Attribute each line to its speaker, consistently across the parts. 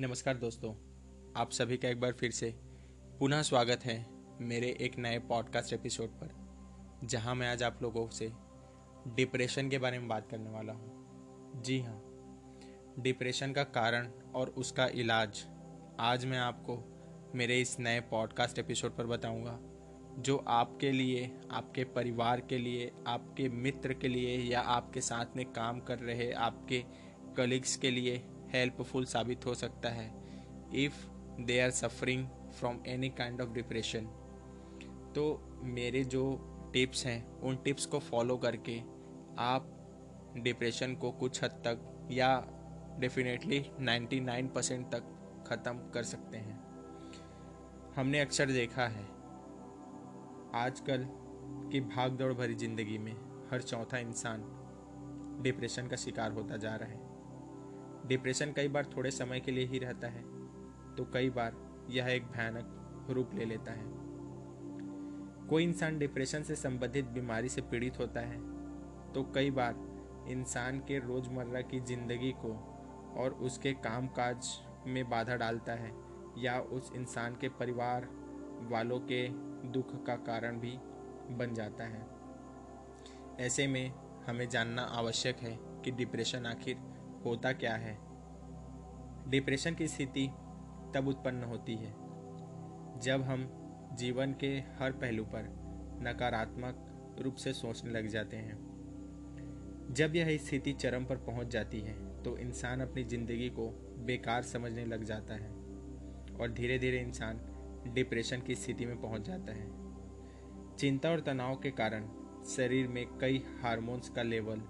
Speaker 1: नमस्कार दोस्तों, आप सभी का एक बार फिर से पुनः स्वागत है मेरे एक नए पॉडकास्ट एपिसोड पर, जहाँ मैं आज आप लोगों से डिप्रेशन के बारे में बात करने वाला हूँ। जी हाँ डिप्रेशन का कारण और उसका इलाज आज मैं आपको मेरे इस नए पॉडकास्ट एपिसोड पर बताऊँगा, जो आपके लिए, आपके परिवार के लिए, आपके मित्र के लिए या आपके साथ में काम कर रहे, आपके कलीग्स के लिए हेल्पफुल साबित हो सकता है if they are suffering from any kind of depression तो मेरे जो टिप्स हैं, उन टिप्स को फॉलो करके आप डिप्रेशन को कुछ हद तक या डेफिनेटली 99 परसेंट तक ख़त्म कर सकते हैं। हमने अक्सर देखा है, आजकल की भाग दौड़ भरी ज़िंदगी में हर चौथा इंसान डिप्रेशन का शिकार होता जा रहा है। डिप्रेशन कई बार थोड़े समय के लिए ही रहता है तो कई बार यह एक भयानक रूप ले लेता है। कोई इंसान डिप्रेशन से संबंधित बीमारी से पीड़ित होता है तो कई बार इंसान के रोज़मर्रा की ज़िंदगी को और उसके कामकाज में बाधा डालता है या उस इंसान के परिवार वालों के दुख का कारण भी बन जाता है। ऐसे में हमें जानना आवश्यक है कि डिप्रेशन आखिर होता क्या है? डिप्रेशन की स्थिति तब उत्पन्न होती है, जब हम जीवन के हर पहलू पर नकारात्मक रूप से सोचने लग जाते हैं। जब यह स्थिति चरम पर पहुँच जाती है तो इंसान अपनी ज़िंदगी को बेकार समझने लग जाता है और धीरे धीरे इंसान डिप्रेशन की स्थिति में पहुँच जाता है। चिंता और तनाव के कारण शरीर में कई हार्मोन्स का लेवल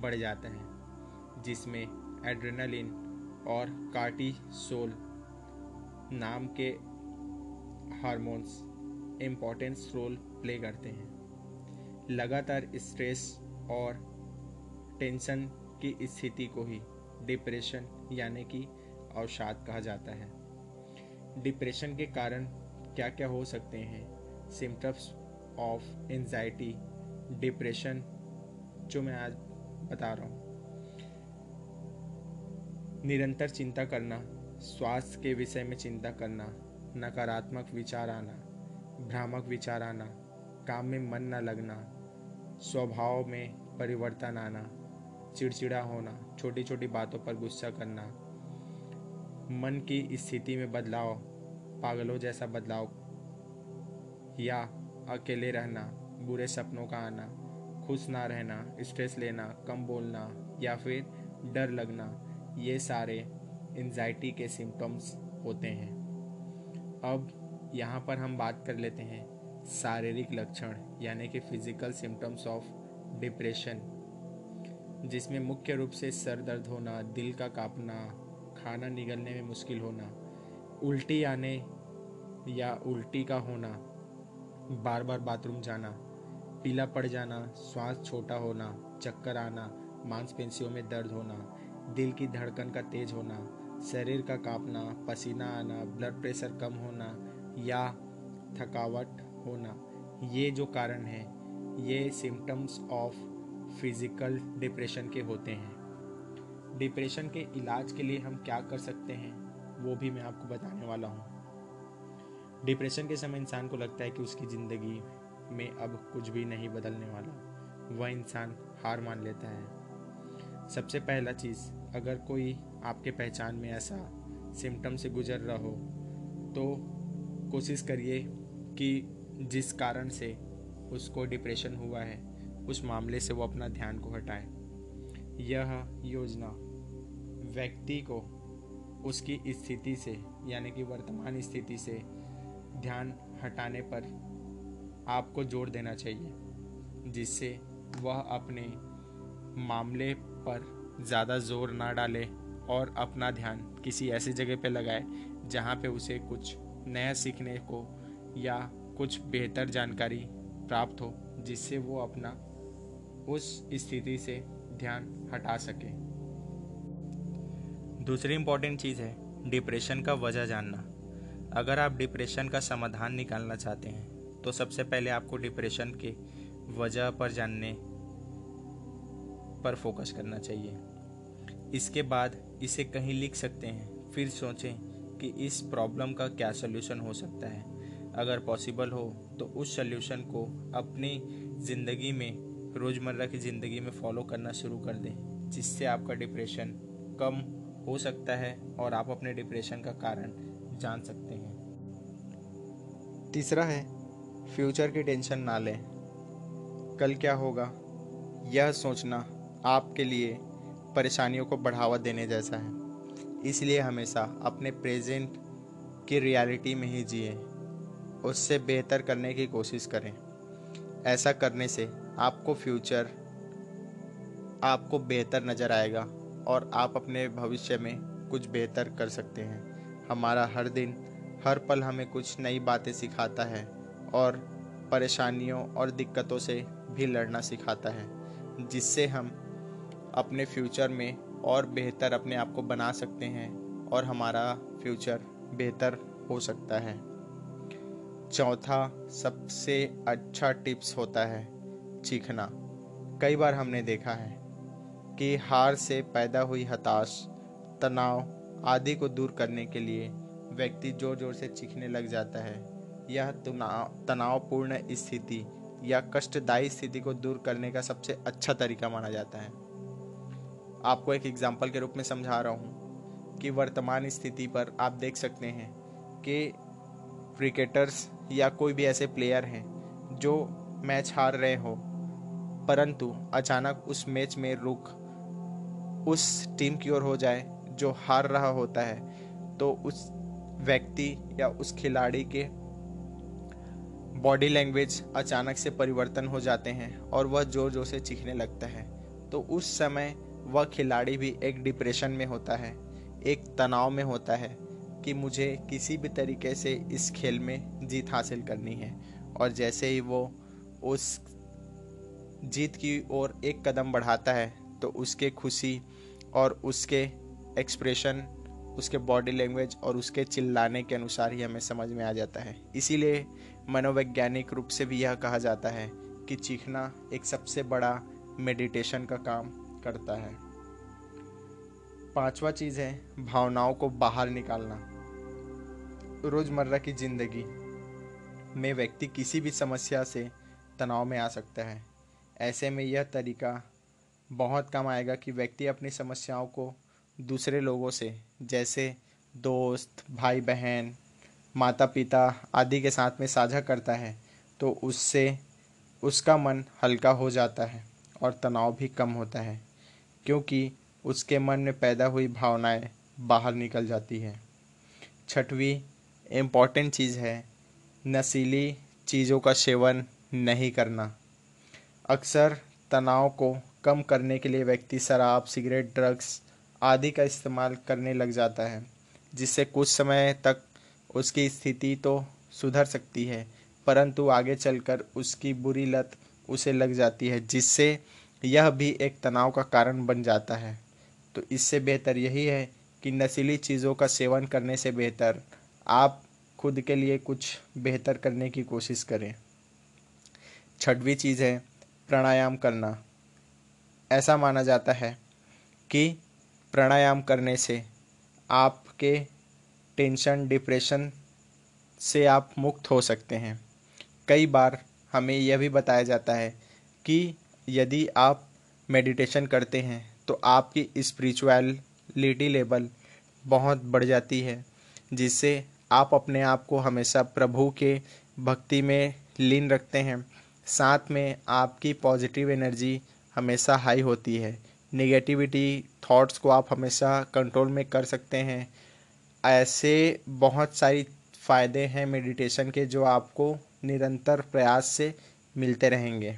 Speaker 1: बढ़ जाता है। जिसमें एड्रेनालिन और कार्टिसोल नाम के हार्मोन्स इम्पोर्टेंस रोल प्ले करते हैं। लगातार स्ट्रेस और टेंशन की स्थिति को ही डिप्रेशन यानी कि अवसाद कहा जाता है। डिप्रेशन के कारण क्या क्या हो सकते हैं? सिम्टम्स ऑफ़ एंजाइटी, डिप्रेशन, जो मैं आज बता रहा हूँ। निरंतर चिंता करना, स्वास्थ्य के विषय में चिंता करना, नकारात्मक विचार आना, भ्रामक विचार आना, काम में मन न लगना, स्वभाव में परिवर्तन आना, चिड़चिड़ा होना छोटी छोटी बातों पर गुस्सा करना, मन की स्थिति में बदलाव, पागलों जैसा बदलाव, या अकेले रहना, बुरे सपनों का आना, खुश ना रहना स्ट्रेस लेना, कम बोलना, या फिर डर लगना ये सारे एनजाइटी के सिम्टम्स होते हैं। अब यहाँ पर हम बात कर लेते हैं शारीरिक लक्षण, यानी कि फ़िज़िकल सिम्टम्स ऑफ़ डिप्रेशन जिसमें मुख्य रूप से सर दर्द होना, दिल का कांपना, खाना निगलने में मुश्किल होना, उल्टी आने या उल्टी का होना बार बार बाथरूम जाना, पीला पड़ जाना, श्वास छोटा होना, चक्कर आना, मांसपेशियों में दर्द होना दिल की धड़कन का तेज होना, शरीर का कांपना, पसीना आना ब्लड प्रेशर कम होना या थकावट होना, ये जो कारण है, ये सिम्टम्स ऑफ़ फ़िज़िकल डिप्रेशन के होते हैं। डिप्रेशन के इलाज के लिए हम क्या कर सकते हैं, वो भी मैं आपको बताने वाला हूँ। डिप्रेशन के समय इंसान को लगता है कि उसकी ज़िंदगी में अब कुछ भी नहीं बदलने वाला, वह इंसान हार मान लेता है। सबसे पहला चीज़, अगर कोई आपके पहचान में ऐसा सिम्टम से गुजर रहा हो तो कोशिश करिए कि जिस कारण से उसको डिप्रेशन हुआ है, उस मामले से वो अपना ध्यान को हटाए। यह योजना व्यक्ति को उसकी स्थिति से, यानी कि वर्तमान स्थिति से ध्यान हटाने पर आपको ज़ोर देना चाहिए, जिससे वह अपने मामले पर ज़्यादा ज़ोर ना डाले और अपना ध्यान किसी ऐसी जगह पे लगाए जहाँ पे उसे कुछ नया सीखने को या कुछ बेहतर जानकारी प्राप्त हो, जिससे वो अपना उस स्थिति से ध्यान हटा सके। दूसरी इंपॉर्टेंट चीज़ है डिप्रेशन का वजह जानना। अगर आप डिप्रेशन का समाधान निकालना चाहते हैं तो सबसे पहले आपको डिप्रेशन के वजह पर जानने पर फोकस करना चाहिए। इसके बाद इसे कहीं लिख सकते हैं। फिर सोचें कि इस प्रॉब्लम का क्या सल्यूशन हो सकता है। अगर पॉसिबल हो तो उस सल्यूशन को अपनी ज़िंदगी में, रोज़मर्रा की ज़िंदगी में फॉलो करना शुरू कर दें, जिससे आपका डिप्रेशन कम हो सकता है और आप अपने डिप्रेशन का कारण जान सकते हैं। तीसरा है, फ्यूचर की टेंशन ना लें। कल क्या होगा, यह सोचना आपके लिए परेशानियों को बढ़ावा देने जैसा है। इसलिए हमेशा अपने प्रेजेंट की रियलिटी में ही जिए। उससे बेहतर करने की कोशिश करें। ऐसा करने से आपको फ्यूचर, आपको बेहतर नज़र आएगा और आप अपने भविष्य में कुछ बेहतर कर सकते हैं। हमारा हर दिन, हर पल हमें कुछ नई बातें सिखाता है और परेशानियों और दिक्कतों से भी लड़ना सिखाता है, जिससे हम अपने फ्यूचर में और बेहतर अपने आप को बना सकते हैं और हमारा फ्यूचर बेहतर हो सकता है। चौथा सबसे अच्छा टिप्स होता है, चीखना। कई बार हमने देखा है कि हार से पैदा हुई हताश, तनाव आदि को दूर करने के लिए व्यक्ति ज़ोर ज़ोर से चीखने लग जाता है। यह तनावपूर्ण स्थिति या कष्टदायी स्थिति को दूर करने का सबसे अच्छा तरीका माना जाता है। आपको एक एग्ज़ाम्पल के रूप में समझा रहा हूँ कि वर्तमान स्थिति पर आप देख सकते हैं कि क्रिकेटर्स या कोई भी ऐसे प्लेयर हैं जो मैच हार रहे हो, परंतु अचानक उस मैच में रुख उस टीम की ओर हो जाए जो हार रहा होता है तो उस व्यक्ति या उस खिलाड़ी के बॉडी लैंग्वेज अचानक से परिवर्तन हो जाते हैं और वह ज़ोर ज़ोर से चीखने लगता है। तो उस समय वह खिलाड़ी भी एक डिप्रेशन में होता है, एक तनाव में होता है कि मुझे किसी भी तरीके से इस खेल में जीत हासिल करनी है। और जैसे ही वो उस जीत की ओर एक कदम बढ़ाता है तो उसके खुशी और उसके एक्सप्रेशन उसके बॉडी लैंग्वेज और उसके चिल्लाने के अनुसार ही हमें समझ में आ जाता है। इसीलिए मनोवैज्ञानिक रूप से भी यह कहा जाता है कि चीखना एक सबसे बड़ा मेडिटेशन का काम करता है। पांचवा चीज़ है, भावनाओं को बाहर निकालना। रोज़मर्रा की ज़िंदगी में व्यक्ति किसी भी समस्या से तनाव में आ सकता है। ऐसे में यह तरीका बहुत कम आएगा कि व्यक्ति अपनी समस्याओं को दूसरे लोगों से, जैसे दोस्त भाई बहन माता पिता आदि के साथ में साझा करता है तो उससे उसका मन हल्का हो जाता है और तनाव भी कम होता है। क्योंकि उसके मन में पैदा हुई भावनाएँ बाहर निकल जाती हैं। छठवीं इंपॉर्टेंट चीज़ है, नशीली चीज़ों का सेवन नहीं करना। अक्सर तनाव को कम करने के लिए व्यक्ति शराब, सिगरेट, ड्रग्स आदि का इस्तेमाल करने लग जाता है, जिससे कुछ समय तक उसकी स्थिति तो सुधर सकती है, परंतु आगे चलकर उसकी बुरी लत उसे लग जाती है, जिससे यह भी एक तनाव का कारण बन जाता है। तो इससे बेहतर यही है कि नशीली चीज़ों का सेवन करने से बेहतर। आप खुद के लिए कुछ बेहतर करने की कोशिश करें। छठवीं चीज़ है, प्राणायाम करना। ऐसा माना जाता है कि प्राणायाम करने से आपके टेंशन, डिप्रेशन से आप मुक्त हो सकते हैं। कई बार हमें यह भी बताया जाता है कि यदि आप मेडिटेशन करते हैं तो आपकी स्पिरिचुअलिटी लेवल बहुत बढ़ जाती है, जिससे आप अपने आप को हमेशा प्रभु के भक्ति में लीन रखते हैं। साथ में आपकी पॉजिटिव एनर्जी हमेशा हाई होती है। नेगेटिविटी थॉट्स को आप हमेशा कंट्रोल में कर सकते हैं। ऐसे बहुत सारी फ़ायदे हैं मेडिटेशन के, जो आपको निरंतर प्रयास से मिलते रहेंगे।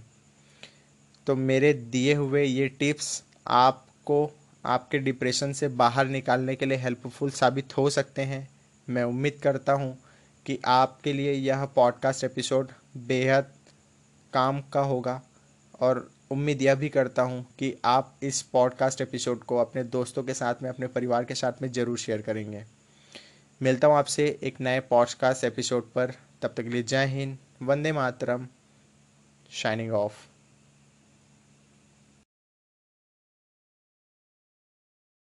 Speaker 1: तो मेरे दिए हुए ये टिप्स आपको आपके डिप्रेशन से बाहर निकालने के लिए हेल्पफुल साबित हो सकते हैं। मैं उम्मीद करता हूँ कि आपके लिए यह पॉडकास्ट एपिसोड बेहद काम का होगा और उम्मीद यह भी करता हूँ कि आप इस पॉडकास्ट एपिसोड को अपने दोस्तों के साथ में, अपने परिवार के साथ में ज़रूर शेयर करेंगे। मिलता हूँ आपसे एक नए पॉडकास्ट एपिसोड पर। तब तक के लिए जय हिंद, वंदे मातरम शाइनिंग ऑफ़